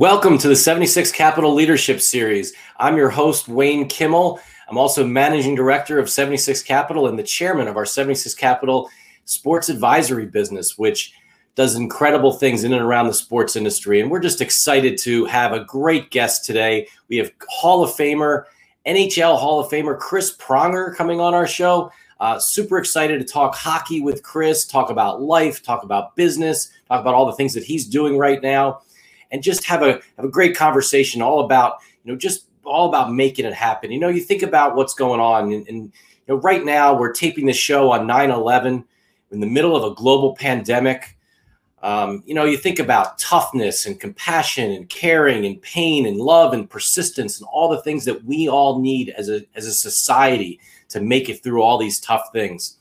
Welcome to the 76 Capital Leadership Series. I'm your host, Wayne Kimmel. I'm also managing director of 76 Capital and the chairman of our 76 Capital sports advisory business, which does incredible things in and around the sports industry. And we're just excited to have a great guest today. We have Hall of Famer, NHL Hall of Famer Chris Pronger coming on our show. Uh, super excited to talk hockey with Chris, talk about life, talk about business, talk about all the things that he's doing right now and just have a have a great conversation all about you know just all about making it happen. You know, you think about what's going on, and, and you know, right now we're taping the show on 9/11 in the middle of a global pandemic. Um, you know, you think about toughness and compassion and caring and pain and love and persistence and all the things that we all need as a as a society to make it through all these tough things.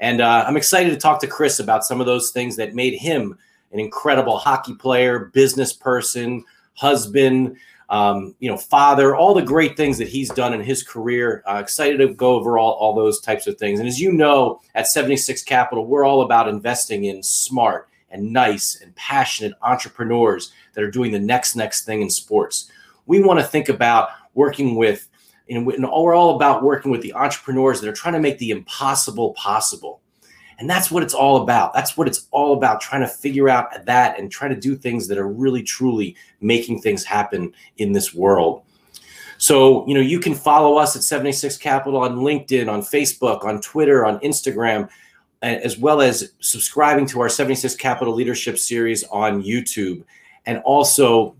And uh, I'm excited to talk to Chris about some of those things that made him an incredible hockey player, business person, husband, um, you know, father, all the great things that he's done in his career. Uh, excited to go over all, all those types of things. And as you know, at 76 Capital, we're all about investing in smart and nice and passionate entrepreneurs that are doing the next next thing in sports. We want to think about working with, and we're all about working with the entrepreneurs that are trying to make the impossible possible. And that's what it's all about. That's what it's all about trying to figure out that and try to do things that are really, truly making things happen in this world. So, you know, you can follow us at 76 Capital on LinkedIn, on Facebook, on Twitter, on Instagram, as well as subscribing to our 76 Capital Leadership Series on YouTube. And also,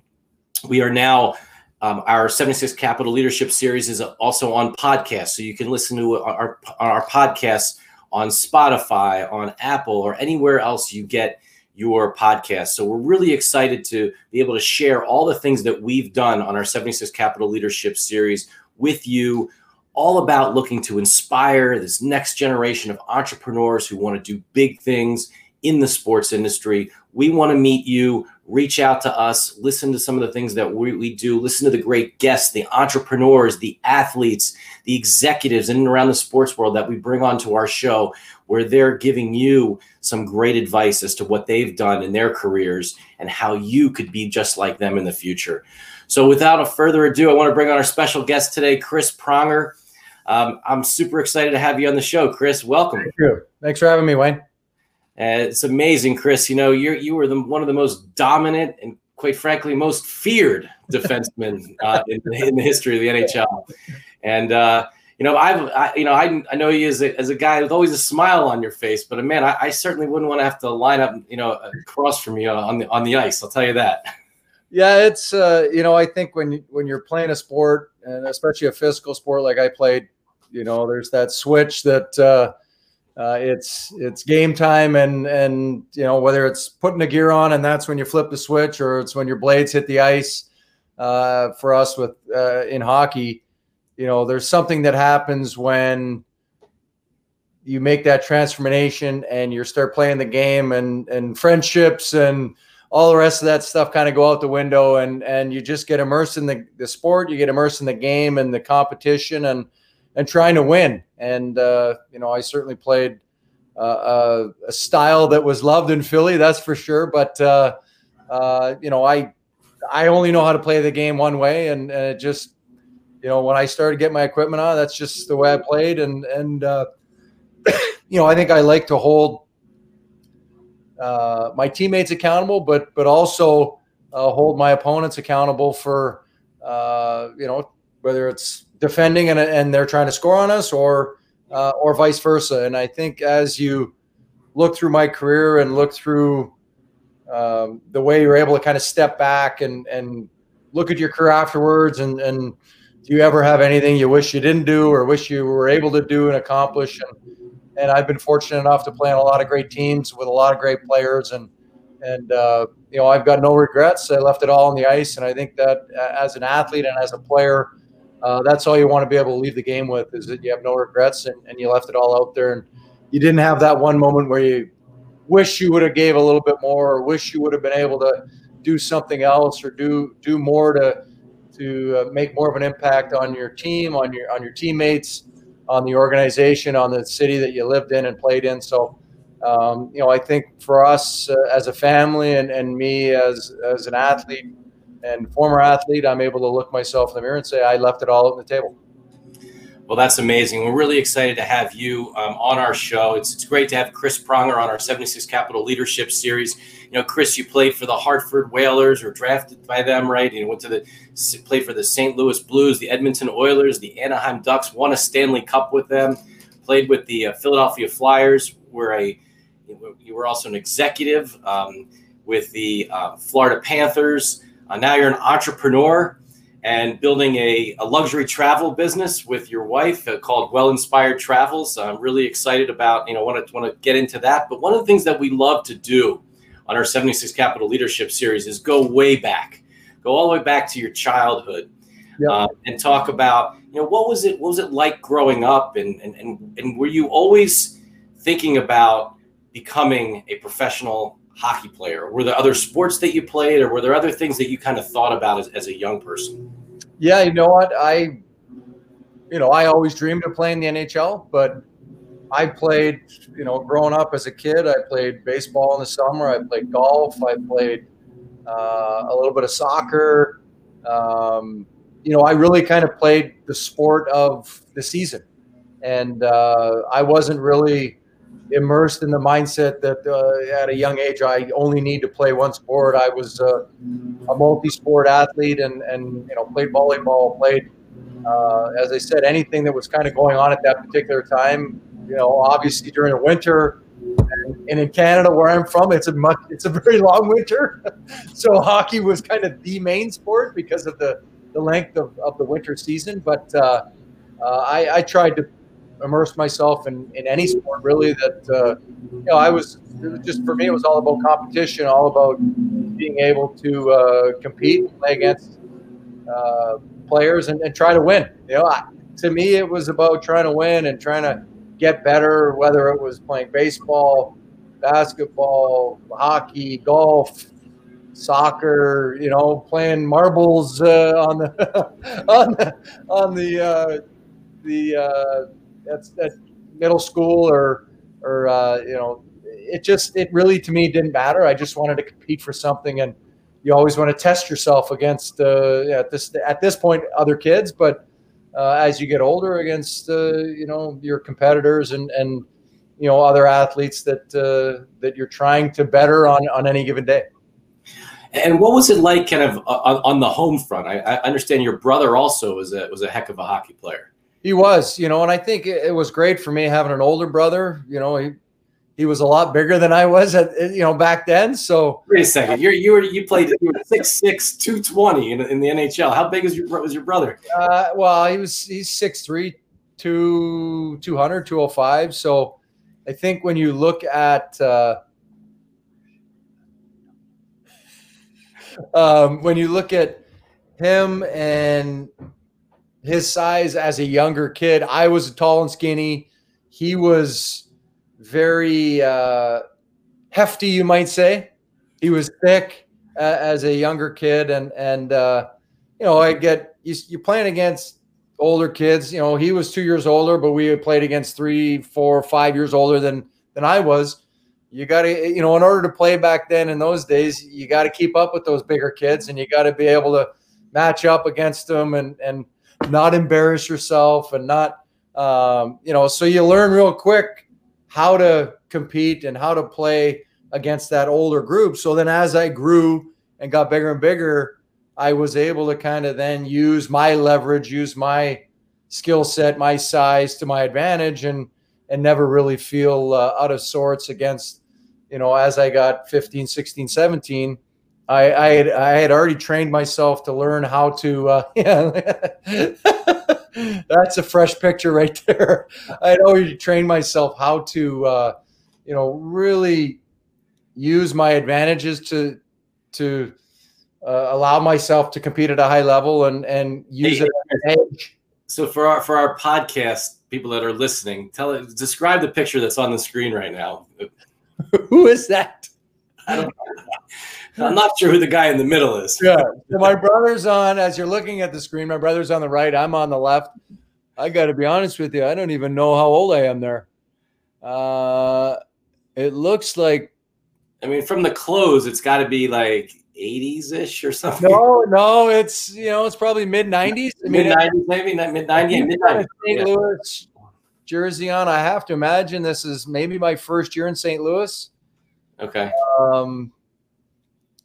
we are now, um, our 76 Capital Leadership Series is also on podcast. So you can listen to our, our podcasts on Spotify, on Apple, or anywhere else you get your podcast. So we're really excited to be able to share all the things that we've done on our 76 Capital Leadership Series with you, all about looking to inspire this next generation of entrepreneurs who want to do big things in the sports industry. We want to meet you, reach out to us, listen to some of the things that we, we do, listen to the great guests, the entrepreneurs, the athletes, the executives in and around the sports world that we bring onto our show, where they're giving you some great advice as to what they've done in their careers and how you could be just like them in the future. So, without a further ado, I want to bring on our special guest today, Chris Pronger. Um, I'm super excited to have you on the show, Chris. Welcome. Thank you. Thanks for having me, Wayne. Uh, it's amazing, Chris. You know, you're you were the one of the most dominant and quite frankly most feared defensemen uh, in, in, the history of the NHL. And uh, you know, I've I, you know I, I know you as a, as a guy with always a smile on your face, but uh, man, I, I certainly wouldn't want to have to line up you know across from you on the on the ice. I'll tell you that. Yeah, it's uh, you know I think when when you're playing a sport and especially a physical sport like I played, you know, there's that switch that uh, it's it's game time and and you know whether it's putting the gear on and that's when you flip the switch or it's when your blades hit the ice uh, for us with uh, in hockey you know there's something that happens when you make that transformation and you start playing the game and and friendships and all the rest of that stuff kind of go out the window and and you just get immersed in the, the sport you get immersed in the game and the competition and and trying to win. And uh, you know, I certainly played uh, uh, a style that was loved in Philly, that's for sure. But uh, uh, you know, I I only know how to play the game one way, and, and, it just you know when I started getting my equipment on, that's just the way I played. And and uh, you know, I think I like to hold my teammates accountable, but but also hold my opponents accountable for you know whether it's defending and, and they're trying to score on us or uh, or vice versa. And I think as you look through my career and look through um, the way you're able to kind of step back and and look at your career afterwards and and do you ever have anything you wish you didn't do or wish you were able to do and accomplish and and I've been fortunate enough to play on a lot of great teams with a lot of great players and and uh, you know I've got no regrets. I left it all on the ice, and I think that uh, as an athlete and as a player, uh, that's all you want to be able to leave the game with is that you have no regrets and, and you left it all out there and you didn't have that one moment where you wish you would have gave a little bit more or wish you would have been able to do something else or do do more to to uh, make more of an impact on your team on your on your teammates on the organization on the city that you lived in and played in. So um, you know i think for us uh, as a family and, and me as as an athlete and former athlete, I'm able to look myself in the mirror and say I left it all on the table. Well, that's amazing. We're really excited to have you um, on our show. It's, it's great to have Chris Pronger on our 76 Capital Leadership Series. You know, Chris, you played for the Hartford Whalers, or drafted by them, right? You went to the played for the St. Louis Blues, the Edmonton Oilers, the Anaheim Ducks. Won a Stanley Cup with them. Played with the uh, Philadelphia Flyers. Were a you were also an executive um, with the uh, Florida Panthers. Uh, now you're an entrepreneur and building a, a luxury travel business with your wife uh, called Well Inspired Travels. I'm really excited about, you know, want to want to get into that. But one of the things that we love to do on our 76 Capital Leadership Series is go way back, go all the way back to your childhood, yep. uh, and talk about, you know, what was it what was it like growing up, and and and, and were you always thinking about becoming a professional hockey player? Were there other sports that you played, or were there other things that you kind of thought about as, as a young person? Yeah, you know what? I, you know, I always dreamed of playing the NHL, but I played, you know, growing up as a kid, I played baseball in the summer. I played golf. I played uh, a little bit of soccer. Um, you know, I really kind of played the sport of the season. And uh, I wasn't really immersed in the mindset that uh, at a young age I only need to play one sport. I was uh, a multi-sport athlete and and you know played volleyball, played uh, as I said anything that was kind of going on at that particular time. You know, obviously during the winter. And, and in Canada, where I'm from, it's a much, it's a very long winter, so hockey was kind of the main sport because of the, the length of, of the winter season. But uh, uh, I, I tried to immerse myself in, in any sport really that uh, you know I was, was, just for me it was all about competition all about being able to uh, compete play against uh, players and, and, try to win. You know I, to me it was about trying to win and trying to get better whether it was playing baseball basketball hockey golf soccer you know playing marbles uh, on the on the on the uh, the uh, that's that middle school or or uh, you know it just it really to me didn't matter. I just wanted to compete for something, and you always want to test yourself against uh, at this at this point other kids, but uh, as you get older against uh, you know your competitors and and you know other athletes that uh, that you're trying to better on on any given day. And what was it like, kind of on, on the home front? I, I, understand your brother also was a was a heck of a hockey player. He was, you know, and I think it was great for me having an older brother. You know, he he was a lot bigger than I was at you know back then. So wait a second, you you were you played you were six six two twenty in, in the NHL. How big is your was your brother? Uh, well, he was he's six three, two two hundred, two hundred five. So I think when you look at uh, um, when you look at him and his size as a younger kid. I was tall and skinny. He was very uh, hefty, you might say. He was thick uh, as a younger kid, and and uh, you know, I get you, you're playing against older kids. You know, he was two years older, but we played against three, four, five years older than than I was. You got to, you know, in order to play back then in those days, you got to keep up with those bigger kids, and you got to be able to match up against them and and not embarrass yourself and not um, you know so you learn real quick how to compete and how to play against that older group. So then as i grew and got bigger and bigger i was able to kind of then use my leverage use my skill set my size to my advantage and and never really feel uh, out of sorts against you know as i got 15 16 17 I, I had I had already trained myself to learn how to. Uh, yeah, that's a fresh picture right there. I had already trained myself how to, uh, you know, really use my advantages to to uh, allow myself to compete at a high level and and use hey, it as an edge. So for our for our podcast people that are listening, tell it describe the picture that's on the screen right now. Who is that? I don't know. I'm not sure who the guy in the middle is. Yeah. So my brother's on, as you're looking at the screen, my brother's on the right. I'm on the left. I got to be honest with you. I don't even know how old I am there. Uh, it looks like. I mean, from the clothes, it's got to be like 80s ish or something. No, no, it's you know it's probably mid 90s. mid 90s, maybe mid 90s, mid 90s. St. Louis jersey on. I have to imagine this is maybe my first year in St. Louis. Okay. Um,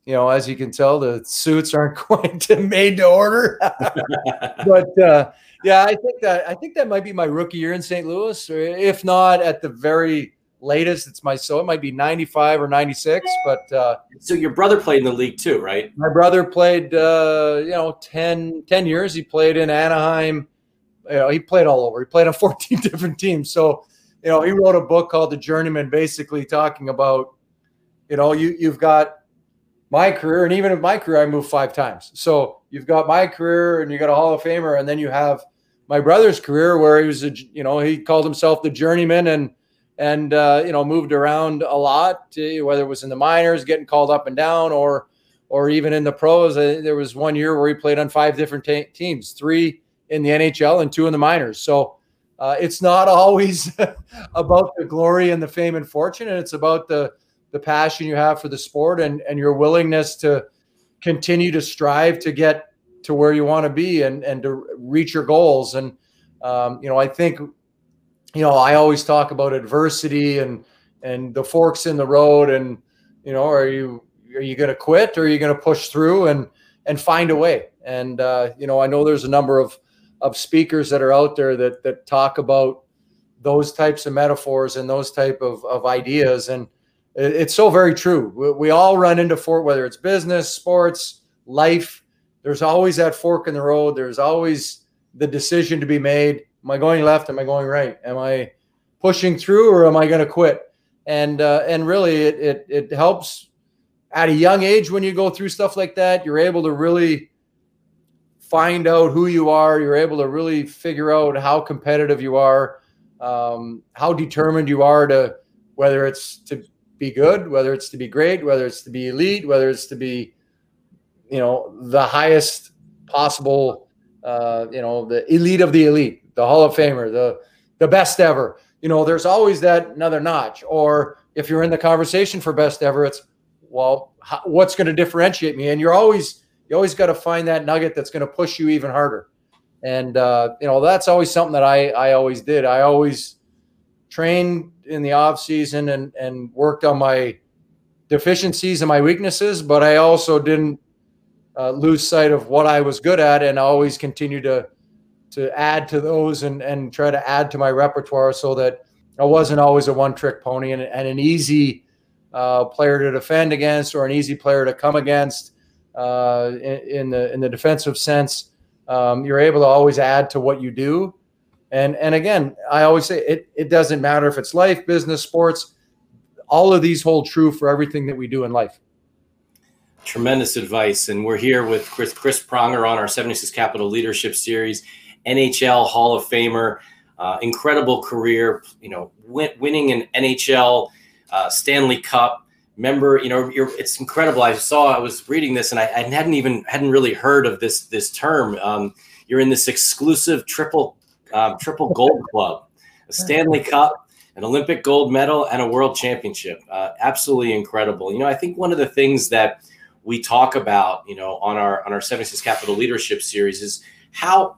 you know, as you can tell, the suits aren't quite made to order. but uh, yeah, I think that I think that might be my rookie year in St. Louis, or if not at the very latest, it's my so it might be ninety five or ninety six. But uh, so your brother played in the league too, right? My brother played, uh, you know, 10, 10 years. He played in Anaheim. You know, he played all over. He played on fourteen different teams. So you know, he wrote a book called The Journeyman, basically talking about, you know, you you've got my career, and even in my career, I moved five times. So you've got my career, and you got a Hall of Famer, and then you have my brother's career, where he was, a, you know, he called himself the journeyman, and and uh, you know moved around a lot, whether it was in the minors, getting called up and down, or or even in the pros. There was one year where he played on five different teams, three in the NHL and two in the minors. So. Uh, it's not always about the glory and the fame and fortune, and it's about the the passion you have for the sport and and your willingness to continue to strive to get to where you want to be and and to reach your goals. And um, you know i think you know i always talk about adversity and and the forks in the road and you know are you are you going to quit or are you going to push through and and find a way? And uh, you know i know there's a number of of speakers that are out there that that talk about those types of metaphors and those type of, of ideas. And it's so very true. We, all run into fork, whether it's business, sports, life. There's always that fork in the road. There's always the decision to be made. Am I going left? Am I going right? Am I pushing through or am I going to quit? And uh, and really, it, it it helps at a young age when you go through stuff like that. You're able to really find out who you are. You're able to really figure out how competitive you are, um, how determined you are to whether it's to be good, whether it's to be great, whether it's to be elite, whether it's to be, you know, the highest possible, uh, you know, the elite of the elite, the Hall of Famer, the the best ever. You know, there's always that another notch. Or if you're in the conversation for best ever, it's well, how, what's going to differentiate me? And you're always you always got to find that nugget that's going to push you even harder. And uh, you know, that's always something that I I always did. I always trained in the off season and and worked on my deficiencies and my weaknesses, but I also didn't uh, lose sight of what I was good at, and always continue to to add to those and and try to add to my repertoire so that I wasn't always a one trick pony and, and an easy uh, player to defend against or an easy player to come against uh, in, in, the in the defensive sense. Um, you're able to always add to what you do and and again, I always say it it doesn't matter if it's life, business, sports. All of these hold true for everything that we do in life. Tremendous advice. And we're here with Chris, Chris Pronger on our 76 Capital Leadership Series, NHL Hall of Famer, uh, incredible career, you know, win, winning an NHL uh, Stanley Cup. Member, you know, it's incredible. I saw, I was reading this and I, I hadn't even, hadn't really heard of this, this term. Um, you're in this exclusive triple um, triple gold club, a Stanley Cup, an Olympic gold medal, and a world championship. Uh, absolutely incredible. You know, I think one of the things that we talk about, you know, on our on our 76 Capital Leadership Series is how,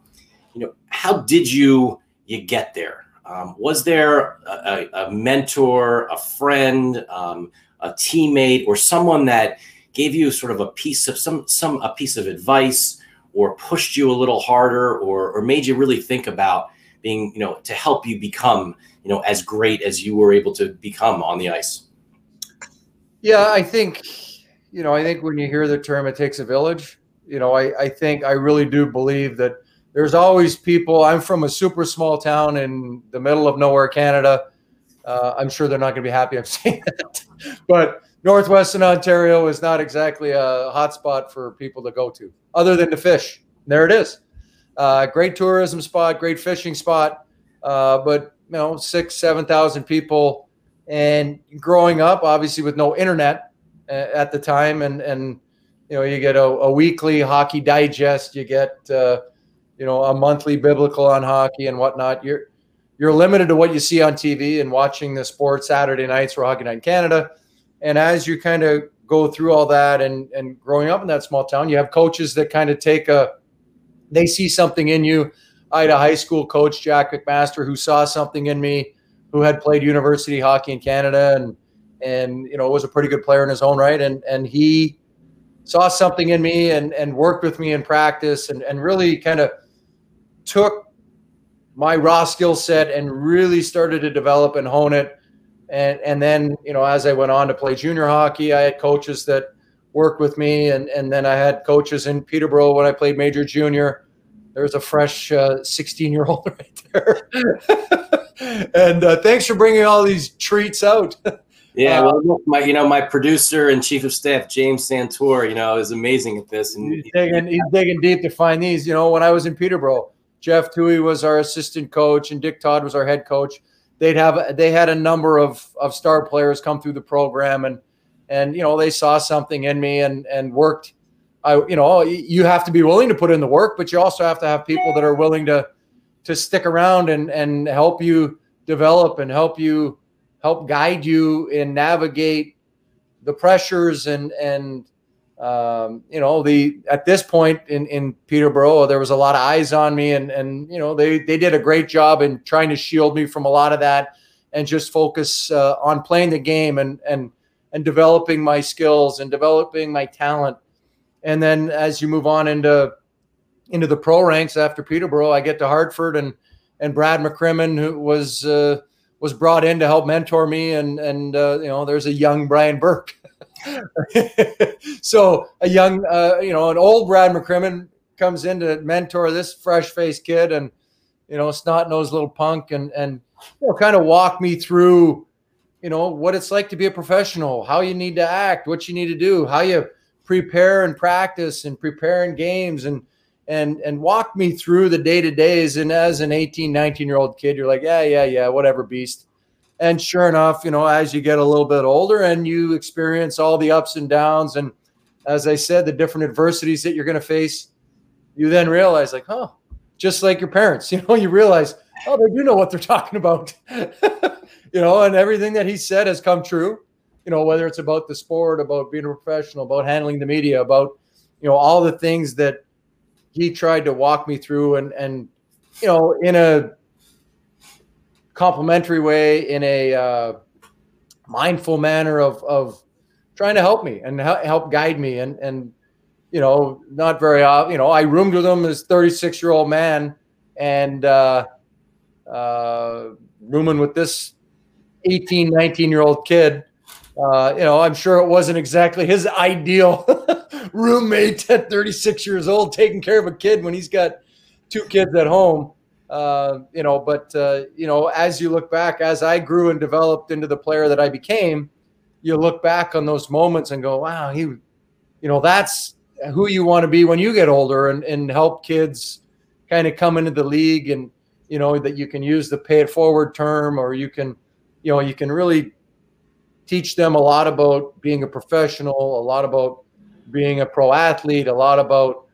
you know, how did you you get there? Um, was there a, a, mentor, a friend, um, a teammate, or someone that gave you sort of a piece of some some a piece of advice or pushed you a little harder or, or made you really think about being, you know, to help you become, you know, as great as you were able to become on the ice? Yeah, I think, you know, I think when you hear the term, it takes a village, you know, I, I think I really do believe that there's always people. I'm from a super small town in the middle of nowhere, Canada. Uh, I'm sure they're not going to be happy I'm saying that, but Northwestern Ontario is not exactly a hotspot for people to go to, other than to fish. There it is. Uh, great tourism spot, great fishing spot, uh, but you know, six, seven thousand people, and growing up, obviously with no internet uh, at the time, and and you know, you get a, a weekly hockey digest, you get uh, you know a monthly biblical on hockey and whatnot. You're you're limited to what you see on TV and watching the sports Saturday nights for Hockey Night in Canada and as you kind of go through all that and and growing up in that small town, you have coaches that kind of take a they see something in you. I had a high school coach, Jack McMaster, who saw something in me, who had played university hockey in Canada and and you know was a pretty good player in his own right. And and he saw something in me and and worked with me in practice and and really kind of took my raw skill set and really started to develop and hone it. And and then you know as I went on to play junior hockey, I had coaches that worked with me, and and then I had coaches in Peterborough when I played major junior. There's a fresh 16 uh, year old right there. and uh, thanks for bringing all these treats out. Yeah, uh, well, my you know my producer and chief of staff James Santor, you know, is amazing at this, and he's digging, he's digging deep to find these. You know, when I was in Peterborough, Jeff Twohey was our assistant coach, and Dick Todd was our head coach. They'd have they had a number of of star players come through the program, and and you know they saw something in me and and worked. I you know you have to be willing to put in the work, but you also have to have people that are willing to to stick around and and help you develop and help you help guide you and navigate the pressures and and um, you know, the at this point in in Peterborough, there was a lot of eyes on me, and and you know they they did a great job in trying to shield me from a lot of that, and just focus uh, on playing the game and and and developing my skills and developing my talent. And then as you move on into into the pro ranks after Peterborough, I get to Hartford and and Brad McCrimmon, who was uh, was brought in to help mentor me, and and uh, you know there's a young Brian Burke so a young, uh, you know, an old Brad McCrimmon comes in to mentor this fresh faced kid and, you know, snot nosed little punk and, and, you know, kind of walk me through, you know, what it's like to be a professional, how you need to act, what you need to do, how you prepare and practice and prepare in games and, and, and walk me through the day to days. And as an 18, 19 year old kid, you're like, yeah, yeah, yeah, whatever beast and sure enough, you know, as you get a little bit older and you experience all the ups and downs, and as I said, the different adversities that you're going to face, you then realize, like, oh, just like your parents, you know, you realize, oh, they do know what they're talking about, you know, and everything that he said has come true, you know, whether it's about the sport, about being a professional, about handling the media, about, you know, all the things that he tried to walk me through and, and, you know, in a complimentary way, in a uh, mindful manner of of trying to help me and help guide me and and you know not very often you know I roomed with him as 36 year old man and uh, uh, rooming with this 18 19 year old kid. Uh, you know I'm sure it wasn't exactly his ideal roommate at 36 years old taking care of a kid when he's got two kids at home uh, you know, but uh, you know, as you look back, as I grew and developed into the player that I became, you look back on those moments and go, "Wow, he, you know, that's who you want to be when you get older," and and help kids kind of come into the league, and you know that you can use the pay it forward term, or you can, you know, you can really teach them a lot about being a professional, a lot about being a pro athlete, a lot about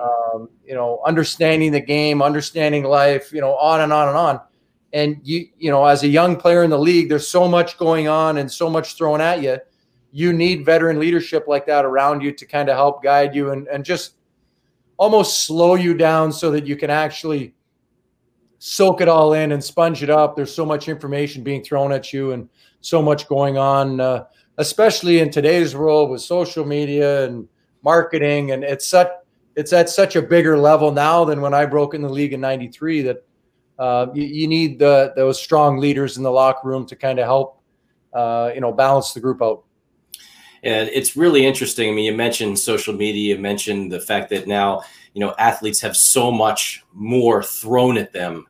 um, you know, understanding the game, understanding life, you know, on and on and on. And you, you know, as a young player in the league, there's so much going on and so much thrown at you. You need veteran leadership like that around you to kind of help guide you and, and just almost slow you down so that you can actually soak it all in and sponge it up. There's so much information being thrown at you and so much going on, uh, especially in today's world with social media and marketing. And it's such it's at such a bigger level now than when I broke in the league in '93 that uh, you, you, need the, those strong leaders in the locker room to kind of help uh, you know balance the group out. Yeah, it's really interesting. I mean, you mentioned social media, you mentioned the fact that now you know athletes have so much more thrown at them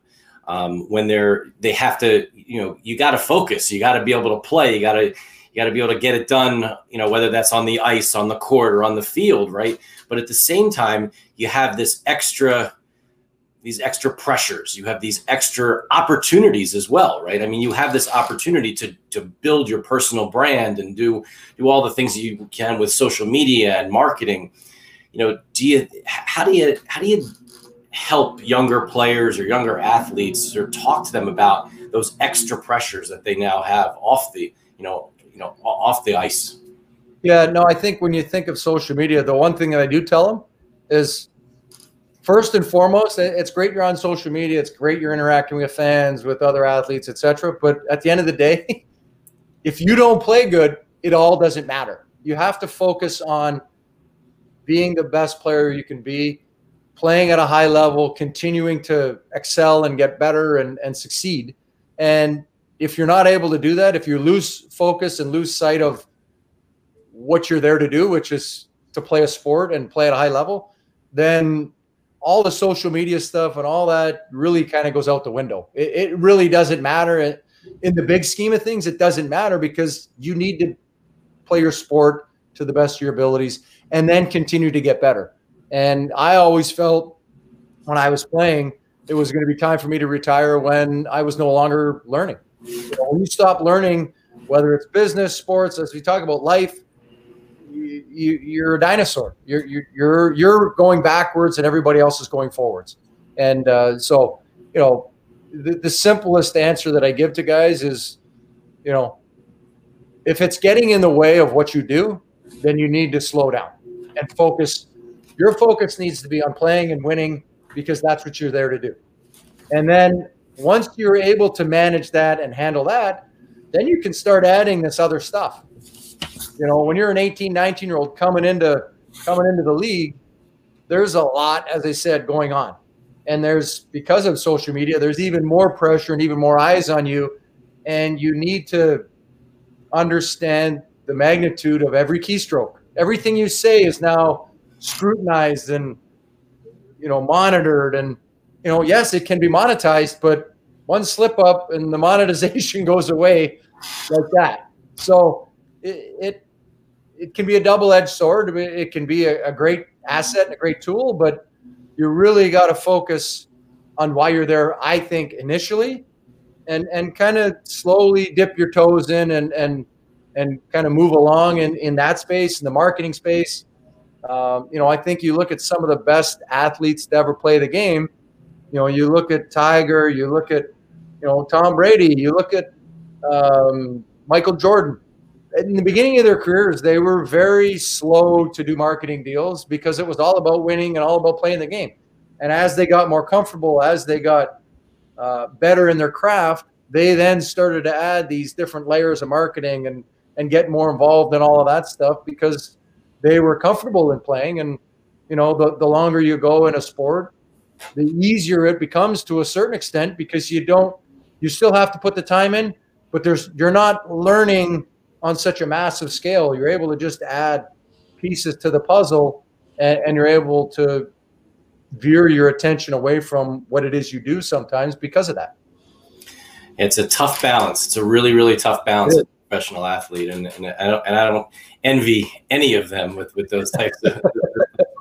um, when they're they have to you know you got to focus, you got to be able to play, you got to you got to be able to get it done, you know, whether that's on the ice, on the court, or on the field, right? But at the same time, you have this extra these extra pressures. You have these extra opportunities as well right? I mean you have this opportunity to to build your personal brand and do do all the things you can with social media and marketing. You know do you how do you how do you help younger players or younger athletes or talk to them about those extra pressures that they now have off the you know you know off the ice Yeah, no, I think when you think of social media, the one thing that I do tell them is first and foremost, it's great you're on social media. It's great you're interacting with fans, with other athletes, etc. But at the end of the day, if you don't play good, it all doesn't matter. You have to focus on being the best player you can be, playing at a high level, continuing to excel and get better and, and succeed. And if you're not able to do that, if you lose focus and lose sight of what you're there to do, which is to play a sport and play at a high level, then all the social media stuff and all that really kind of goes out the window. It, it really doesn't matter in the big scheme of things. It doesn't matter because you need to play your sport to the best of your abilities and then continue to get better. And I always felt when I was playing, it was going to be time for me to retire when I was no longer learning. You know, when you stop learning, whether it's business, sports, as we talk about life, you, you're a dinosaur. You're, you're, you're going backwards and everybody else is going forwards. And uh, so, you know, the, the simplest answer that I give to guys is, you know, if it's getting in the way of what you do, then you need to slow down and focus. Your focus needs to be on playing and winning because that's what you're there to do. And then once you're able to manage that and handle that, then you can start adding this other stuff. You know, when you're an 18, 19 year old coming into coming into the league, there's a lot, as I said, going on. And there's because of social media, there's even more pressure and even more eyes on you. And you need to understand the magnitude of every keystroke. Everything you say is now scrutinized and you know monitored and you know yes it can be monetized but one slip up and the monetization goes away like that so it, it it can be a double-edged sword. It can be a, a great asset and a great tool, but you really got to focus on why you're there. I think initially, and and kind of slowly dip your toes in and and and kind of move along in in that space, in the marketing space. Um, you know, I think you look at some of the best athletes to ever play the game. You know, you look at Tiger, you look at you know Tom Brady, you look at um, Michael Jordan in the beginning of their careers, they were very slow to do marketing deals because it was all about winning and all about playing the game. And as they got more comfortable, as they got uh, better in their craft, they then started to add these different layers of marketing and and get more involved in all of that stuff because they were comfortable in playing. And you know, the, the longer you go in a sport, the easier it becomes to a certain extent because you don't you still have to put the time in, but there's you're not learning on such a massive scale, you're able to just add pieces to the puzzle and, and you're able to veer your attention away from what it is you do sometimes because of that. It's a tough balance. It's a really, really tough balance as a professional athlete. And, and, I don't, and I don't envy any of them with, with those types of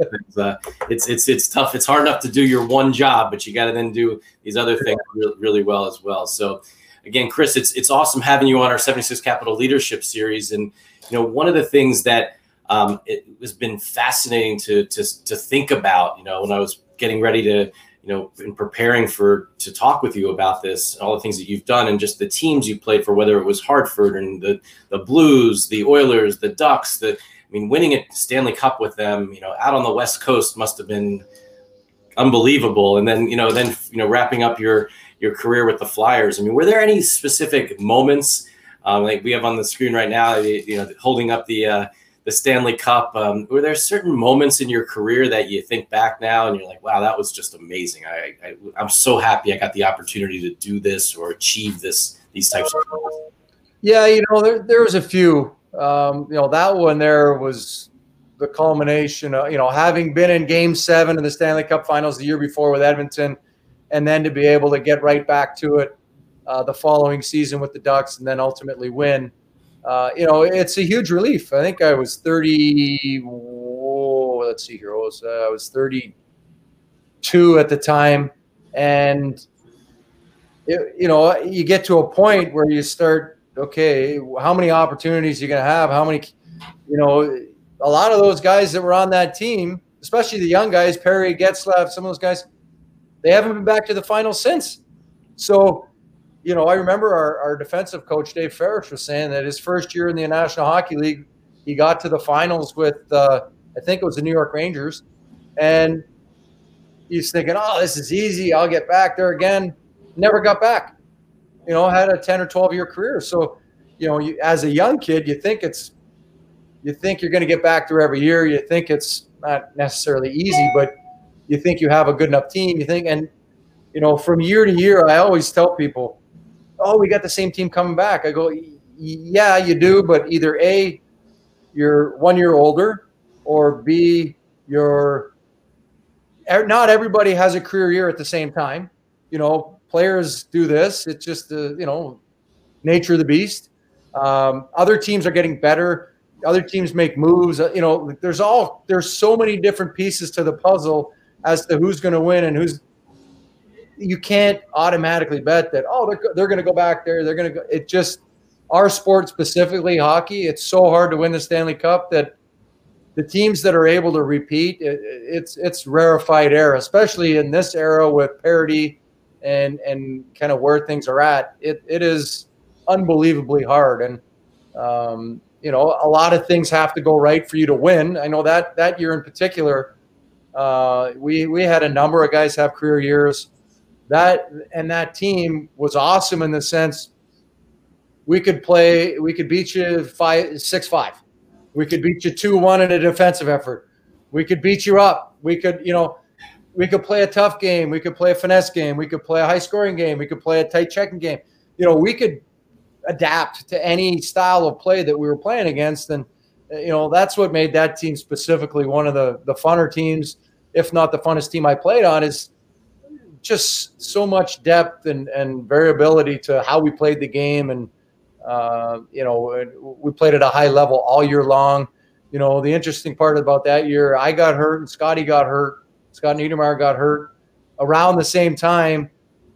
things. Uh, it's, it's, it's tough. It's hard enough to do your one job, but you got to then do these other things really, really well as well. So again, Chris, it's it's awesome having you on our 76 Capital Leadership Series. And you know, one of the things that um, it has been fascinating to, to to think about, you know, when I was getting ready to, you know, in preparing for to talk with you about this, all the things that you've done, and just the teams you played for, whether it was Hartford and the the Blues, the Oilers, the Ducks, the I mean, winning a Stanley Cup with them, you know, out on the West Coast must have been unbelievable. And then, you know, then you know, wrapping up your your career with the Flyers. I mean, were there any specific moments um, like we have on the screen right now? You know, holding up the uh, the Stanley Cup. Um, were there certain moments in your career that you think back now and you're like, wow, that was just amazing. I, I I'm so happy I got the opportunity to do this or achieve this these types of things. Yeah, you know, there there was a few. Um, you know, that one there was the culmination of, you know, having been in game seven in the Stanley Cup finals the year before with Edmonton and then to be able to get right back to it uh, the following season with the Ducks and then ultimately win. Uh, you know, it's a huge relief. I think I was 30. Whoa, let's see here. I was, uh, I was 32 at the time. And, it, you know, you get to a point where you start, okay, how many opportunities are you going to have? How many, you know, a lot of those guys that were on that team, especially the young guys, Perry, Getzlaf, some of those guys, they haven't been back to the final since. So, you know, I remember our, our defensive coach, Dave Farrish, was saying that his first year in the National Hockey League, he got to the finals with uh, I think it was the New York Rangers, and he's thinking, "Oh, this is easy. I'll get back there again." Never got back. You know, had a ten or twelve year career. So, you know, you, as a young kid, you think it's you think you're going to get back there every year. You think it's not necessarily easy, but you think you have a good enough team. You think, and you know, from year to year, I always tell people, "Oh, we got the same team coming back." I go, "Yeah, you do, but either a you're one year older, or b you're not everybody has a career year at the same time. You know, players do this. It's just the you know nature of the beast. Um, other teams are getting better. Other teams make moves. Uh, you know, there's all there's so many different pieces to the puzzle as to who's going to win and who's. You can't automatically bet that oh they're they're going to go back there. They're going to go. It just our sport specifically hockey. It's so hard to win the Stanley Cup that the teams that are able to repeat, it, it's it's rarefied air, especially in this era with parity and and kind of where things are at. It it is unbelievably hard, and um, you know a lot of things have to go right for you to win. I know that that year in particular, uh, we we had a number of guys have career years. That and that team was awesome in the sense we could play, we could beat you five six five we could beat you 2 1 in a defensive effort. We could beat you up. We could, you know, we could play a tough game. We could play a finesse game. We could play a high scoring game. We could play a tight checking game. You know, we could adapt to any style of play that we were playing against. And, you know, that's what made that team specifically one of the, the funner teams, if not the funnest team I played on, is just so much depth and, and variability to how we played the game and, uh, you know, we played at a high level all year long. You know, the interesting part about that year, I got hurt and Scotty got hurt. Scott Niedermayer got hurt around the same time.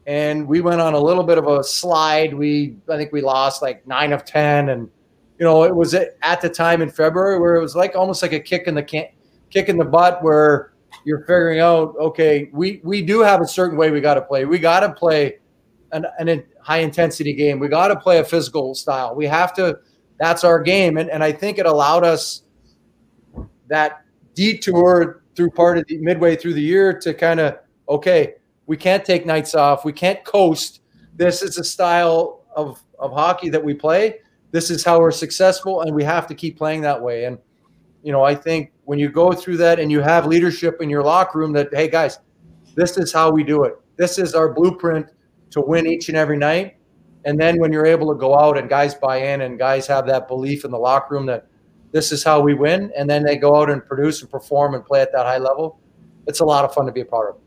And we went on a little bit of a slide. We, I think we lost like nine of 10. And, you know, it was at the time in February where it was like almost like a kick in the can, kick in the butt where you're figuring out, okay, we, we do have a certain way we got to play. We got to play an, an high intensity game. We got to play a physical style. We have to. That's our game, and and I think it allowed us that detour through part of the midway through the year to kind of okay, we can't take nights off. We can't coast. This is a style of of hockey that we play. This is how we're successful, and we have to keep playing that way. And you know, I think when you go through that and you have leadership in your locker room that hey guys, this is how we do it. This is our blueprint to win each and every night. And then when you're able to go out and guys buy in and guys have that belief in the locker room that this is how we win, and then they go out and produce and perform and play at that high level, it's a lot of fun to be a part of.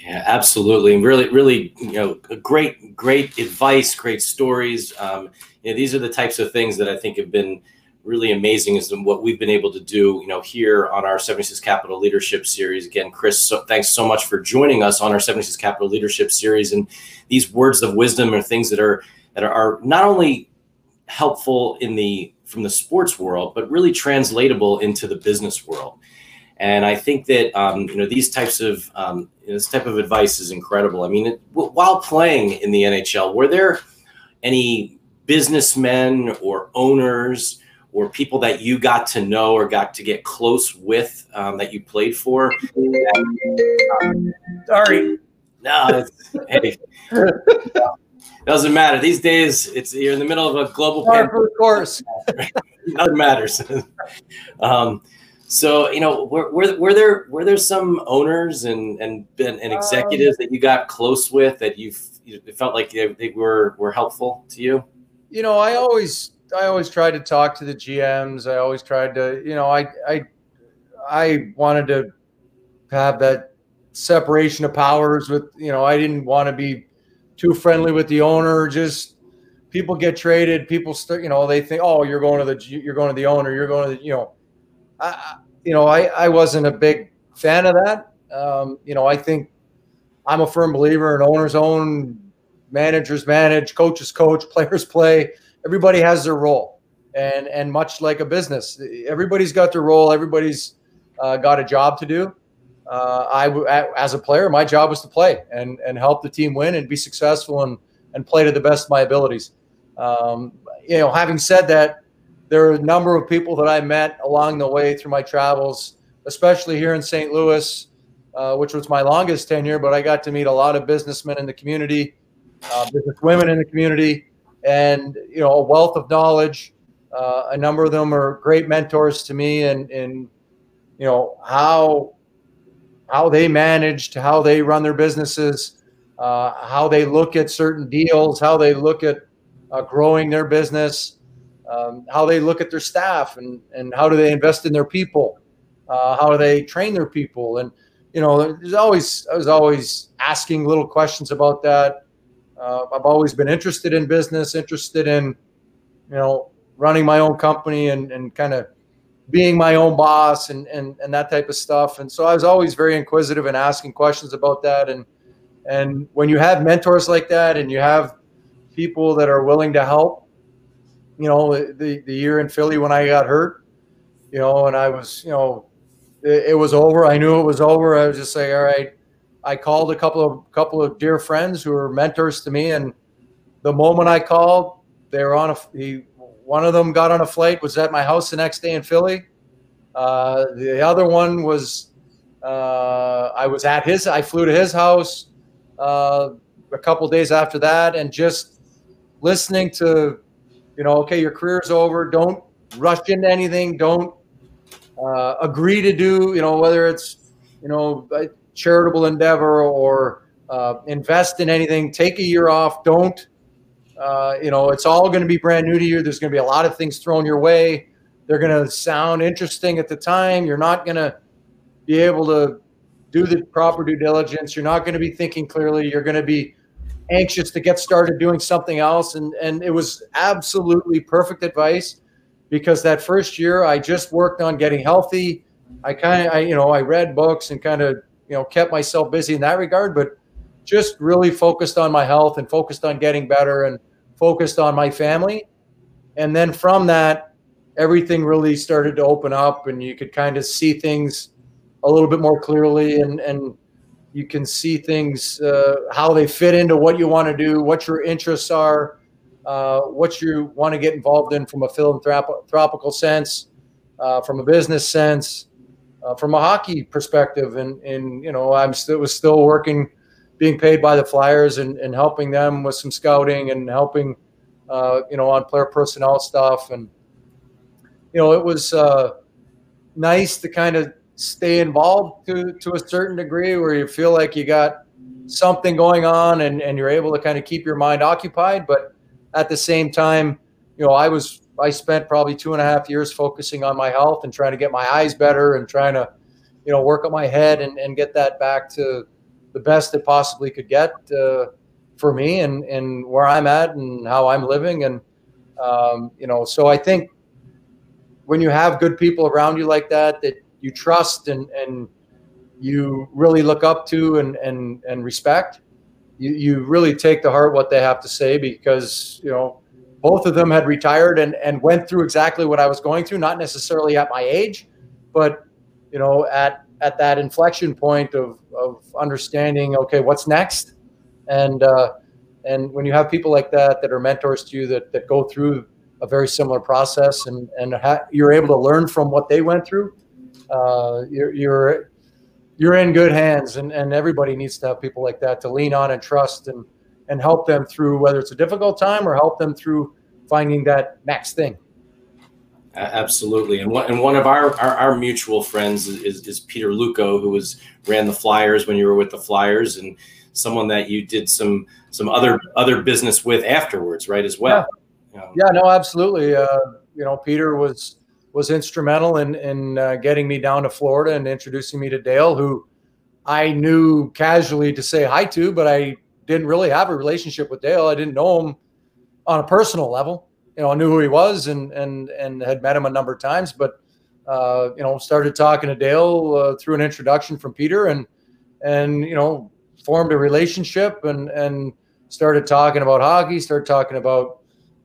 Yeah, absolutely, and really, really, you know, great, great advice, great stories. Um, you know, these are the types of things that I think have been really amazing is what we've been able to do, you know, here on our 76 Capital Leadership Series. Again, Chris, so thanks so much for joining us on our 76 Capital Leadership Series. And these words of wisdom are things that are that are not only helpful in the from the sports world, but really translatable into the business world. And I think that um, you know these types of um, this type of advice is incredible. I mean, it, while playing in the NHL, were there any businessmen or owners or people that you got to know or got to get close with um, that you played for? Sorry. No, hey, doesn't matter. These days, it's you're in the middle of a global pandemic. Of course, nothing matters. um, so you know, were, were, were there were there some owners and and and executives um, that you got close with that you felt like they, they were were helpful to you? You know, I always I always tried to talk to the GMs. I always tried to, you know, I I I wanted to have that separation of powers with, you know, I didn't want to be too friendly with the owner. Just people get traded. People you know, they think, oh, you're going to the you're going to the owner. You're going to the, you know, I, you know, I I wasn't a big fan of that. Um, you know, I think I'm a firm believer in owners own, managers manage, coaches coach, players play everybody has their role, and and much like a business, everybody's got their role. Everybody's uh, got a job to do. Uh, I, as a player, my job was to play and and help the team win and be successful and and play to the best of my abilities. Um, you know, having said that, there are a number of people that I met along the way through my travels, especially here in St. Louis, uh, which was my longest tenure. But I got to meet a lot of businessmen in the community, uh, business women in the community, and you know a wealth of knowledge. Uh, a number of them are great mentors to me, and and you know how how they managed, how they run their businesses, uh, how they look at certain deals, how they look at uh, growing their business, um, how they look at their staff, and and how do they invest in their people, uh, how do they train their people, and you know, there's always I was always asking little questions about that. Uh, I've always been interested in business, interested in you know running my own company and and kind of being my own boss and, and and that type of stuff. And so I was always very inquisitive and asking questions about that. And and when you have mentors like that and you have people that are willing to help, you know, the the year in Philly when I got hurt, you know, and I was, you know, it, it was over. I knew it was over. I was just like, all right. I called a couple of couple of dear friends who were mentors to me, and the moment I called, they were on a he one of them got on a flight, was at my house the next day in Philly. Uh, the other one was uh, I was at his. I flew to his house uh, a couple days after that, and just listening to, you know, okay, your career's over. Don't rush into anything. Don't uh, agree to do, you know, whether it's, you know, a charitable endeavor or uh, invest in anything. Take a year off. Don't uh, you know, it's all going to be brand new to you. There's going to be a lot of things thrown your way. They're going to sound interesting at the time. You're not going to be able to do the proper due diligence. You're not going to be thinking clearly. You're going to be anxious to get started doing something else. And and it was absolutely perfect advice because that first year I just worked on getting healthy. I kind of I you know I read books and kind of you know kept myself busy in that regard, but just really focused on my health and focused on getting better and focused on my family. And then from that, everything really started to open up and you could kind of see things a little bit more clearly and, and you can see things, uh, how they fit into what you want to do, what your interests are, uh, what you want to get involved in from a philanthropical sense, uh, from a business sense, uh, from a hockey perspective. And, and you know, I'm still was still working being paid by the Flyers and, and helping them with some scouting and helping, uh, you know, on player personnel stuff. And, you know, it was uh, nice to kind of stay involved to, to a certain degree where you feel like you got something going on and, and you're able to kind of keep your mind occupied. But at the same time, you know, I was, I spent probably two and a half years focusing on my health and trying to get my eyes better and trying to, you know, work on my head and, and get that back to, the best it possibly could get uh, for me and, and where I'm at and how I'm living. And, um, you know, so I think when you have good people around you like that, that you trust and, and you really look up to and, and, and respect, you, you really take to heart what they have to say because, you know, both of them had retired and, and went through exactly what I was going through, not necessarily at my age, but, you know, at at that inflection point of, of understanding, okay, what's next? And, uh, and when you have people like that, that are mentors to you that, that go through a very similar process and, and ha- you're able to learn from what they went through, uh, you're, you're, you're in good hands and, and everybody needs to have people like that to lean on and trust and, and help them through whether it's a difficult time or help them through finding that next thing. Absolutely, and one and one of our our, our mutual friends is, is Peter Luukko, who was ran the Flyers when you were with the Flyers, and someone that you did some some other other business with afterwards, right? As well. Yeah, yeah no, absolutely. Uh, you know, Peter was was instrumental in in uh, getting me down to Florida and introducing me to Dale, who I knew casually to say hi to, but I didn't really have a relationship with Dale. I didn't know him on a personal level you know, I knew who he was and and and had met him a number of times, but uh, you know, started talking to Dale uh, through an introduction from Peter, and and you know, formed a relationship and and started talking about hockey, started talking about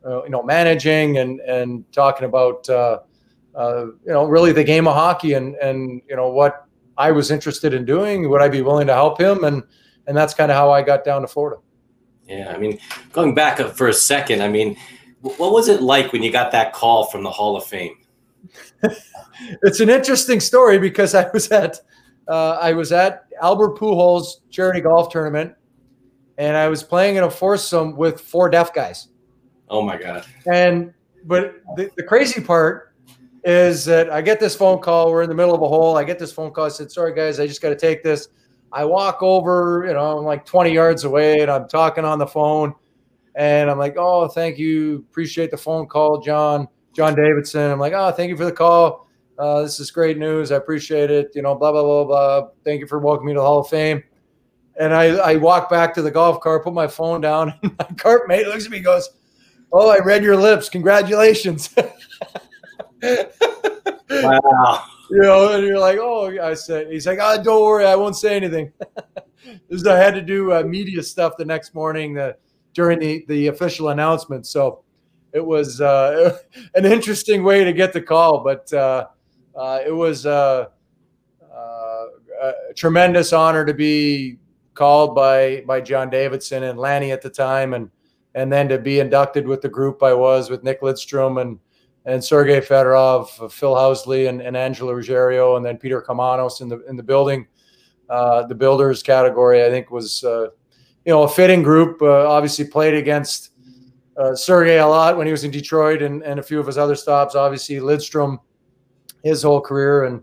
uh, you know managing and and talking about uh, uh, you know really the game of hockey and and you know what I was interested in doing, would I be willing to help him, and and that's kind of how I got down to Florida. Yeah, I mean, going back for a second, I mean, What was it like when you got that call from the Hall of Fame? it's an interesting story because I was at uh, I was at Albert Pujols charity golf tournament, and I was playing in a foursome with four deaf guys. Oh my god! And but the, the crazy part is that I get this phone call. We're in the middle of a hole. I get this phone call. I said, "Sorry guys, I just got to take this." I walk over, you know, I'm like 20 yards away, and I'm talking on the phone, and I'm like, "Oh, thank you, appreciate the phone call, John." John Davidson. I'm like, "Oh, thank you for the call." Uh, this is great news. I appreciate it. You know, blah, blah, blah, blah. Thank you for welcoming me to the Hall of Fame. And I, I walk back to the golf cart, put my phone down, and my cart mate looks at me goes, Oh, I read your lips. Congratulations. wow. You know, and you're like, Oh, I said, he's like, Oh, don't worry. I won't say anything. this I had to do uh, media stuff the next morning uh, during the, the official announcement. So it was uh, an interesting way to get the call, but uh, uh, it was uh, uh, a tremendous honor to be called by by John Davidson and Lanny at the time, and and then to be inducted with the group I was with Nick Lidstrom and and Sergey Fedorov, Phil Housley, and, and Angela Ruggiero, and then Peter Karmanos in the in the building. Uh, the builders category, I think, was you know a fitting group. Uh, obviously, played against uh, Sergey a lot when he was in Detroit, and, and a few of his other stops. Obviously, Lidstrom his whole career, and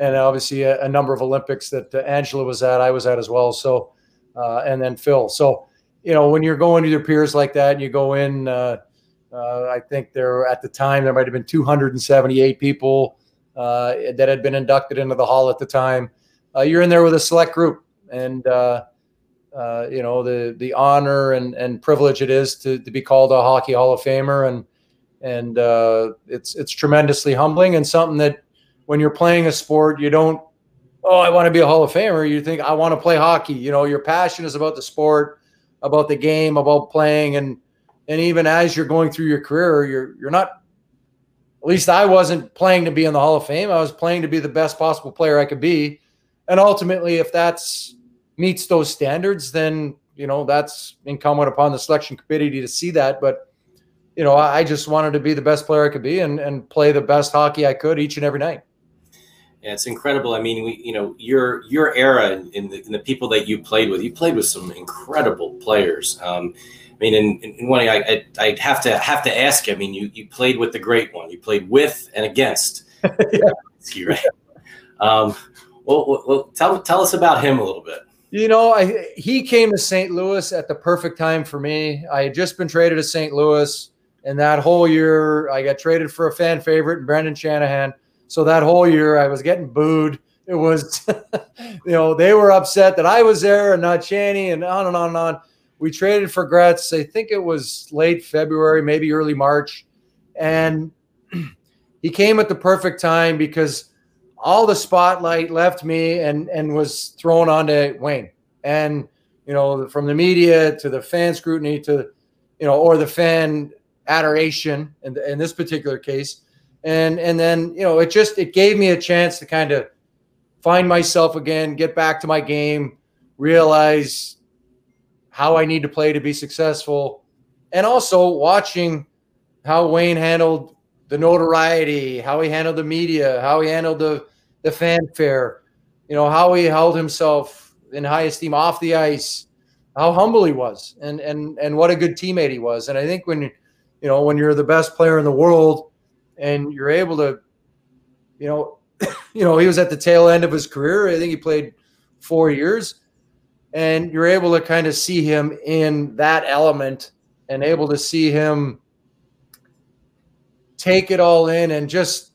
and obviously a, a number of Olympics that uh, Angela was at, I was at as well. So, uh, and then Phil. So, you know, when you're going to your peers like that, and you go in, uh, uh I think there at the time there might have been 278 people uh, that had been inducted into the hall at the time. You're in there with a select group, and you know the the honor and and privilege it is to to be called a hockey Hall of Famer. And and uh, it's it's tremendously humbling and something that when you're playing a sport you don't oh i want to be a hall of famer. You think i want to play hockey. You know your passion is about the sport about the game about playing. And and even as you're going through your career you're you're not at least i wasn't playing to be in the hall of fame. I was playing to be the best possible player i could be. And ultimately if that's meets those standards then you know that's incumbent upon the selection committee to see that but you know, I just wanted to be the best player I could be and, and play the best hockey I could each and every night. Yeah, it's incredible. I mean, we, you know, your your era in the, the people that you played with, you played with some incredible players. Um, I mean, in, in one, I, I would have to have to ask. I mean, you you played with the great one. You played with and against. yeah. right? Um, well, well, tell tell us about him a little bit. You know, I, he came to St. Louis at the perfect time for me. I had just been traded to St. Louis. And that whole year, I got traded for a fan favorite, Brendan Shanahan. So that whole year, I was getting booed. It was, you know, they were upset that I was there and not Shanny, and on and on and on. We traded for Gretz. I think it was late February, maybe early March, and he came at the perfect time because all the spotlight left me and and was thrown onto Wayne. And you know, from the media to the fan scrutiny to you know, or the fan adoration in, in this particular case. And and then you know it just it gave me a chance to kind of find myself again, get back to my game, realize how I need to play to be successful, and also watching how Wayne handled the notoriety, how he handled the media, how he handled the the fanfare, you know, how he held himself in high esteem off the ice, how humble he was, and and and what a good teammate he was. And I think when you know, when you're the best player in the world and you're able to, you know, you know, he was at the tail end of his career. I think he played four years, and you're able to kind of see him in that element and able to see him take it all in and just,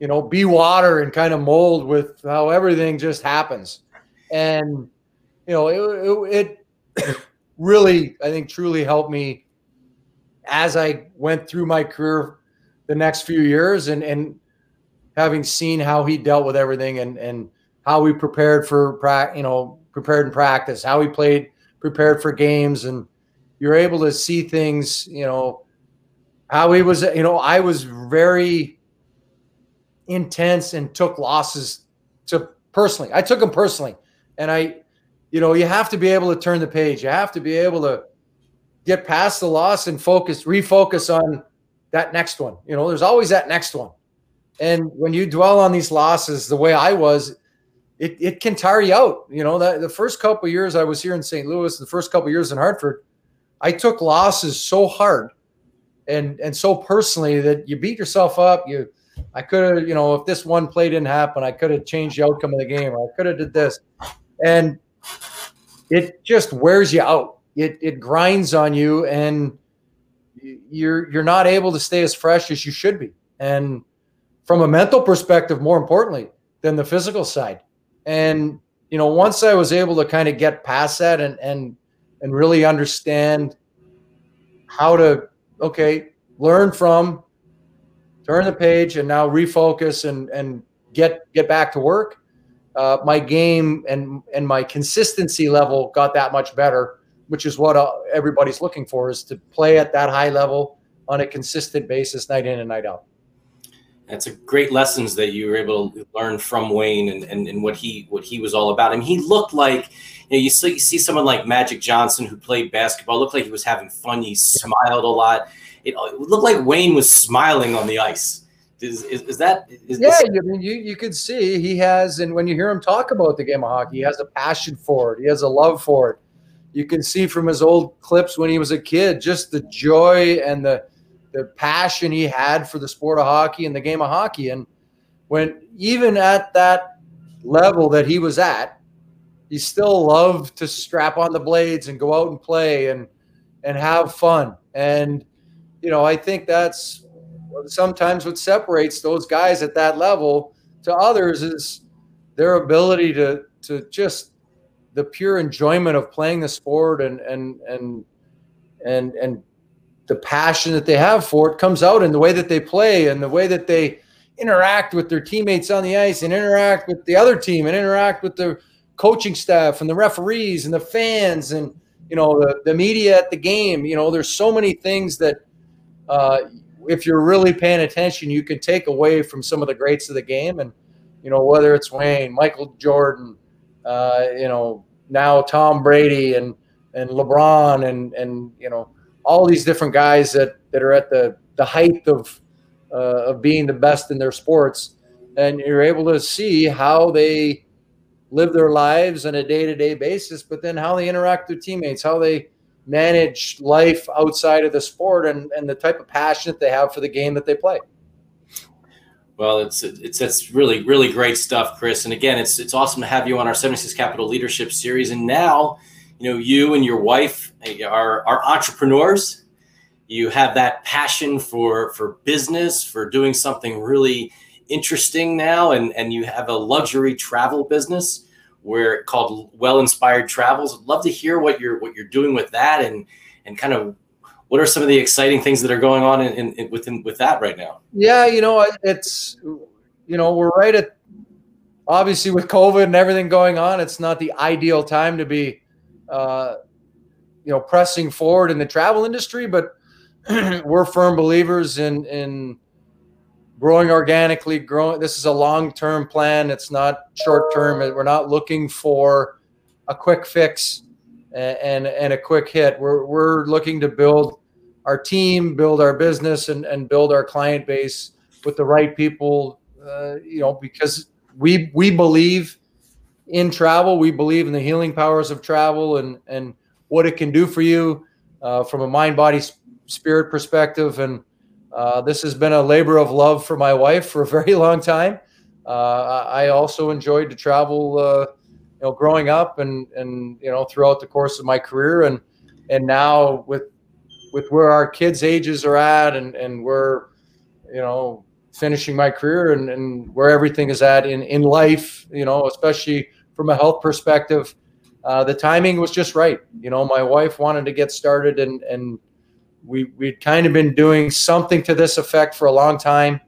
you know, be water and kind of mold with how everything just happens. And, you know, it, it really, I think, truly helped me as I went through my career the next few years and and having seen how he dealt with everything and and how we prepared for you know prepared in practice how he played prepared for games and you're able to see things you know how he was you know I was very intense and took losses to personally I took them personally and I you know you have to be able to turn the page you have to be able to get past the loss and focus, refocus on that next one. You know, there's always that next one. And when you dwell on these losses the way I was, it, it can tire you out. You know, that the first couple years I was here in St. Louis, the first couple years in Hartford, I took losses so hard and and so personally that you beat yourself up. You I could have, you know, if this one play didn't happen, I could have changed the outcome of the game, or I could have did this. And it just wears you out. It it grinds on you and you're you're not able to stay as fresh as you should be. And from a mental perspective, more importantly than the physical side. And you know, once I was able to kind of get past that and and and really understand how to okay learn from, turn the page, and now refocus and and get get back to work. Uh, my game and and my consistency level got that much better, which is what uh, everybody's looking for is to play at that high level on a consistent basis, night in and night out. That's a great lessons that you were able to learn from Wayne and, and, and what he what he was all about. I mean, he looked like you know you see, you see someone like Magic Johnson who played basketball. Looked like he was having fun. He smiled a lot. It, it looked like Wayne was smiling on the ice. Is, is, is that? Is, yeah, I mean, you you could see he has, and when you hear him talk about the game of hockey, he has a passion for it. He has a love for it. You can see from his old clips when he was a kid, just the joy and the the passion he had for the sport of hockey and the game of hockey. And when even at that level that he was at, he still loved to strap on the blades and go out and play and and have fun. And you know, I think that's sometimes what separates those guys at that level to others is their ability to to just the pure enjoyment of playing the sport and and and and and the passion that they have for it comes out in the way that they play and the way that they interact with their teammates on the ice and interact with the other team and interact with the coaching staff and the referees and the fans and you know the, the media at the game. You know there's so many things that uh, if you're really paying attention you can take away from some of the greats of the game. And you know whether it's wayne michael jordan uh, you know now tom brady and and lebron and and you know all these different guys that that are at the the height of uh, of being the best in their sports, and you're able to see how they live their lives on a day to day basis, but then how they interact with teammates, how they manage life outside of the sport, and and the type of passion that they have for the game that they play. Well, it's it's it's really really great stuff, Chris. And again, it's it's awesome to have you on our 76 Capital Leadership Series. And now you know you and your wife eh, are, are entrepreneurs you have that passion for for business for doing something really interesting now and and you have a luxury travel business where called well inspired travels. I'd love to hear what you're what you're doing with that and and kind of what are some of the exciting things that are going on in, in, in within with that right now? Yeah you know it's you know we're right at obviously with covid and everything going on it's not the ideal time to be uh, you know, pressing forward in the travel industry, but we're firm believers in in growing organically. Growing. This is a long term plan. It's not short term. We're not looking for a quick fix and, and, a quick hit. We're we're looking to build our team, build our business, and and build our client base with the right people. Uh, you know, because we we believe in travel. We believe in the healing powers of travel and and what it can do for you uh, from a mind, body, spirit perspective. And uh, this has been a labor of love for my wife for a very long time. Uh, I also enjoyed to travel, uh, you know, growing up and and you know throughout the course of my career, and and now with with where our kids' ages are at, and and we're, you know, finishing my career and, and where everything is at in, in life, you know, especially from a health perspective, uh, the timing was just right. You know, my wife wanted to get started and, and we, we'd kind of been doing something to this effect for a long time.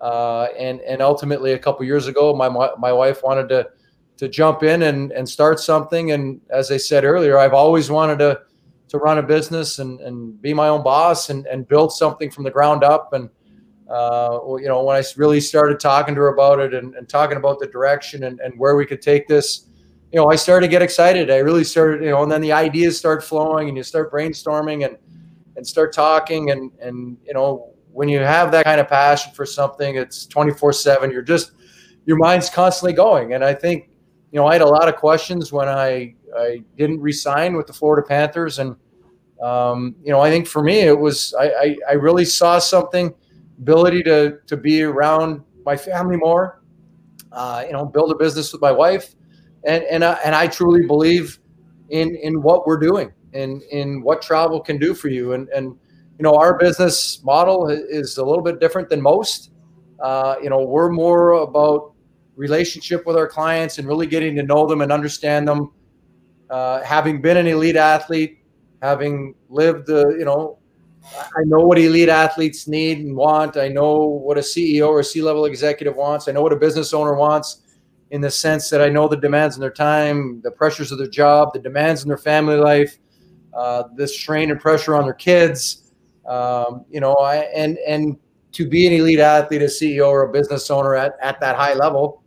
Uh, and, and ultimately a couple years ago, my, my wife wanted to, to jump in and, and start something. And as I said earlier, I've always wanted to, to run a business and, and be my own boss and, and build something from the ground up. And, uh, you know, when I really started talking to her about it and, and talking about the direction and, and where we could take this, you know, I started to get excited. I really started, you know, and then the ideas start flowing and you start brainstorming and, and start talking. And, and, you know, when you have that kind of passion for something, it's 24 seven, you're just, your mind's constantly going. And I think, you know, I had a lot of questions when I, I didn't resign with the Florida Panthers. And, um, you know, I think for me, it was, I, I, I really saw something, ability to, to be around my family more, uh, you know, build a business with my wife and and I, and I truly believe in in what we're doing and in what travel can do for you. And and you know, our business model is a little bit different than most. Uh, you know, we're more about relationship with our clients and really getting to know them and understand them. Uh, having been an elite athlete, having lived the, you know, I know what elite athletes need and want. I know what a CEO or a C-level executive wants. I know what a business owner wants in the sense that I know the demands in their time, the pressures of their job, the demands in their family life, uh, the strain and pressure on their kids. Um, you know, I, and and to be an elite athlete, a CEO, or a business owner at, at that high level,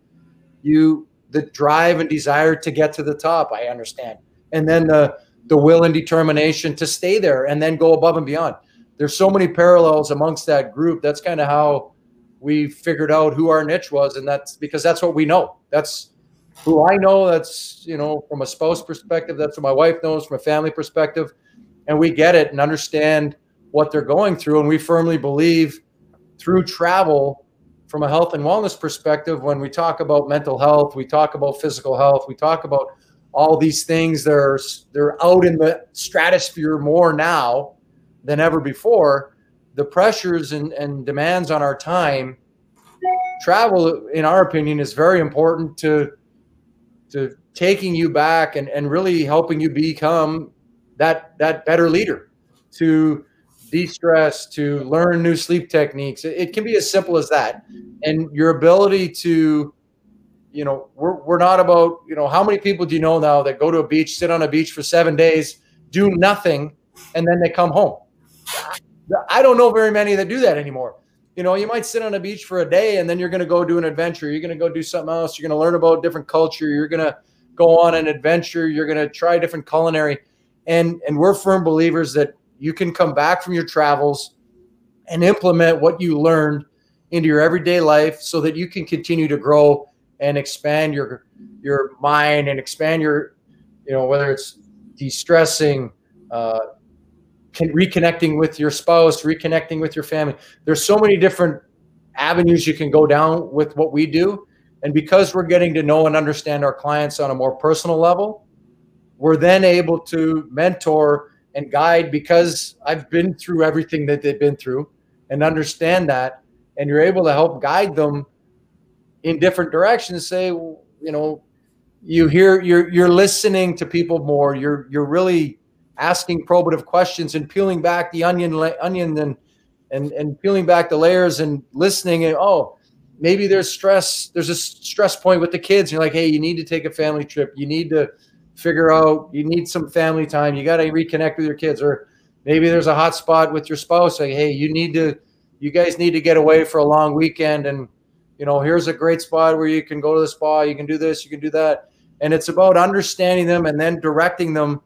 you the drive and desire to get to the top. I understand, and then the the will and determination to stay there and then go above and beyond. There's so many parallels amongst that group. That's kind of how we figured out who our niche was, and that's because that's what we know. That's who I know. That's you know from a spouse perspective. That's what my wife knows from a family perspective, and we get it and understand what they're going through. And we firmly believe through travel, from a health and wellness perspective, when we talk about mental health, we talk about physical health, we talk about all these things. They're they're out in the stratosphere more now than ever before the pressures and, and demands on our time, travel, in our opinion, is very important to to taking you back and, and really helping you become that that better leader, to de-stress, to learn new sleep techniques. It, it can be as simple as that. And your ability to, you know, we're, we're not about, you know, how many people do you know now that go to a beach, sit on a beach for seven days, do nothing, and then they come home? I don't know very many that do that anymore. You know, you might sit on a beach for a day and then you're going to go do an adventure. You're going to go do something else. You're going to learn about different culture. You're going to go on an adventure. You're going to try different culinary. And and we're firm believers that you can come back from your travels and implement what you learned into your everyday life so that you can continue to grow and expand your your mind and expand your you know whether it's de-stressing uh, reconnecting with your spouse, reconnecting with your family. There's so many different avenues you can go down with what we do. And because we're getting to know and understand our clients on a more personal level, we're then able to mentor and guide because I've been through everything that they've been through and understand that. And you're able to help guide them in different directions. Say, you know, you hear you're you're listening to people more. You're you're really asking probative questions and peeling back the onion onion and and and peeling back the layers and listening and oh maybe there's stress there's a stress point with the kids. You're like hey you need to take a family trip. You need to figure out you need some family time. You got to reconnect with your kids. Or maybe there's a hot spot with your spouse. Like hey you need to you guys need to get away for a long weekend. And you know here's a great spot where you can go to the spa. You can do this. You can do that. And it's about understanding them and then directing them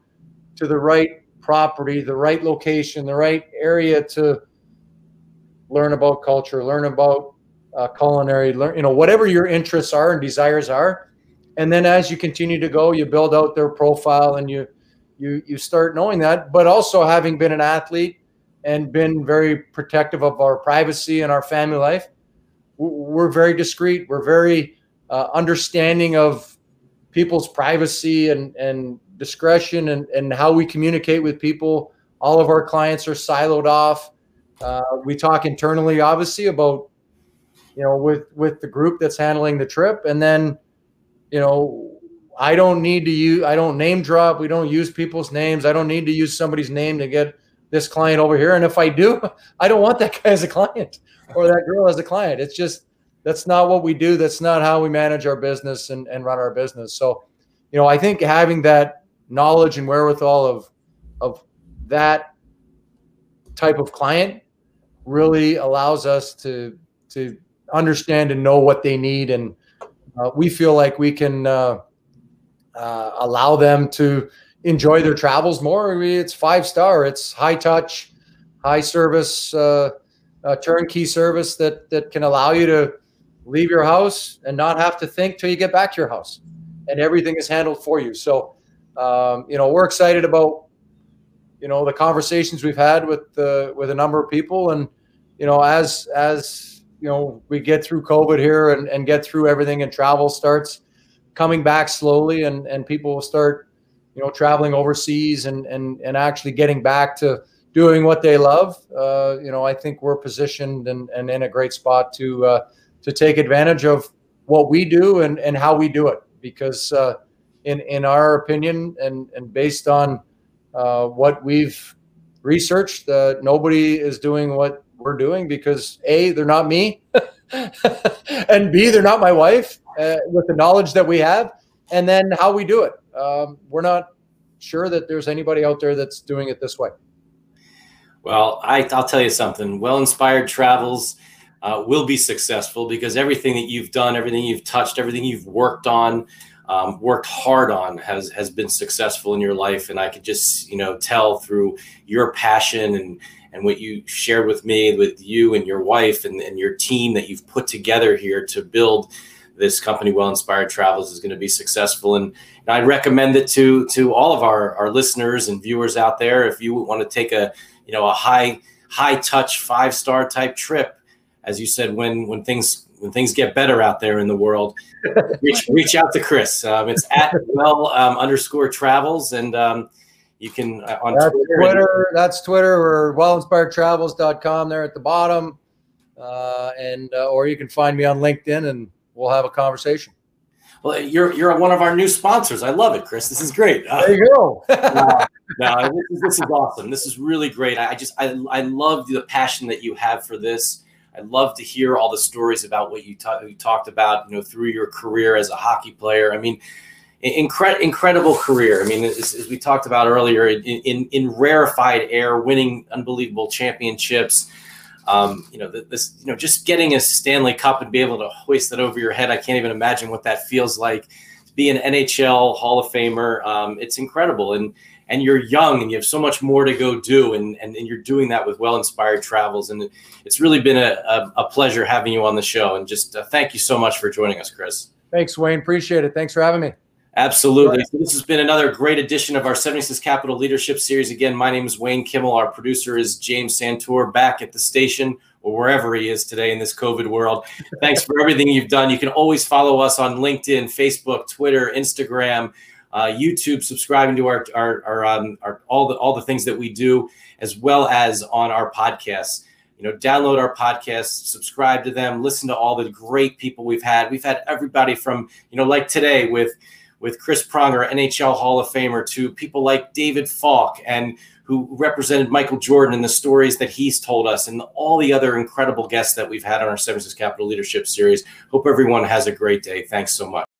to the right property, the right location, the right area to learn about culture, learn about uh, culinary, learn, you know, whatever your interests are and desires are. And then as you continue to go, you build out their profile and you, you, you start knowing that, but also having been an athlete and been very protective of our privacy and our family life, we're very discreet. We're very uh, understanding of people's privacy and, and discretion and, and how we communicate with people. All of our clients are siloed off. Uh, we talk internally, obviously, about you know with with the group that's handling the trip, and then you know I don't need to use I don't name drop. We don't use people's names. I don't need to use somebody's name to get this client over here. And if I do, I don't want that guy as a client or that girl as a client. It's just that's not what we do. That's not how we manage our business and, and run our business. So, you know, I think having that knowledge and wherewithal of of that type of client really allows us to to understand and know what they need and uh, we feel like we can uh, uh, allow them to enjoy their travels more. I mean, it's five star, it's high touch, high service, uh, uh, turnkey service that that can allow you to leave your house and not have to think till you get back to your house, and everything is handled for you. So, um, you know, we're excited about you know the conversations we've had with the with a number of people, and you know, as as you know, we get through COVID here and, and get through everything, and travel starts coming back slowly, and and people will start you know traveling overseas and and and actually getting back to doing what they love. Uh, you know, I think we're positioned and, and in a great spot to uh, to take advantage of what we do and, and how we do it. Because uh, in in our opinion and and based on uh, what we've researched, uh, nobody is doing what we're doing because a they're not me, and b they're not my wife. Uh, with the knowledge that we have, and then how we do it, um, we're not sure that there's anybody out there that's doing it this way. Well, I, will tell you something. Well inspired travels uh, will be successful because everything that you've done, everything you've touched, everything you've worked on, um, worked hard on has has been successful in your life. And I could just you know tell through your passion and and what you shared with me, with you and your wife and, and your team that you've put together here to build this company, Well Inspired Travels, is going to be successful. And, and I recommend it to to all of our our listeners and viewers out there. If you want to take a you know a high high touch five star type trip, as you said, when when things when things get better out there in the world, reach reach out to Chris. Um, it's at well um, underscore travels and. Um, you can uh, on that's Twitter. Twitter that's Twitter or wellinspiredtravels.com there at the bottom. Uh, and uh, or you can find me on LinkedIn and we'll have a conversation. Well, you're you're one of our new sponsors. I love it, Chris. This is great. Uh, there you go. uh, no, this is, this is awesome. This is really great. I, I just I I love the passion that you have for this. I love to hear all the stories about what you, ta- you talked about, you know, through your career as a hockey player. I mean, incre- incredible career. I mean, as, as, we talked about earlier, in, in, in rarefied air, winning unbelievable championships, um, you know, this, you know, just getting a Stanley Cup and be able to hoist it over your head. I can't even imagine what that feels like. To be an NHL Hall of Famer, um, it's incredible, and and you're young and you have so much more to go do, and and, and you're doing that with well inspired travels, and it's really been a, a, a pleasure having you on the show, and just uh, thank you so much for joining us, Chris. Thanks, Wayne. Appreciate it. Thanks for having me. Absolutely. So this has been another great edition of our 76 Capital Leadership Series. Again, my name is Wayne Kimmel. Our producer is James Santor back at the station or wherever he is today in this COVID world. Thanks for everything you've done. You can always follow us on LinkedIn, Facebook, Twitter, Instagram, uh, YouTube, subscribing to our, our, our, um, our, all the, all the things that we do, as well as on our podcasts you know, download our podcasts, subscribe to them, listen to all the great people we've had. We've had everybody from, you know, like today with with Chris Pronger, NHL Hall of Famer, to people like David Falk and who represented Michael Jordan and the stories that he's told us, and all the other incredible guests that we've had on our 76 Capital Leadership Series. Hope everyone has a great day. Thanks so much.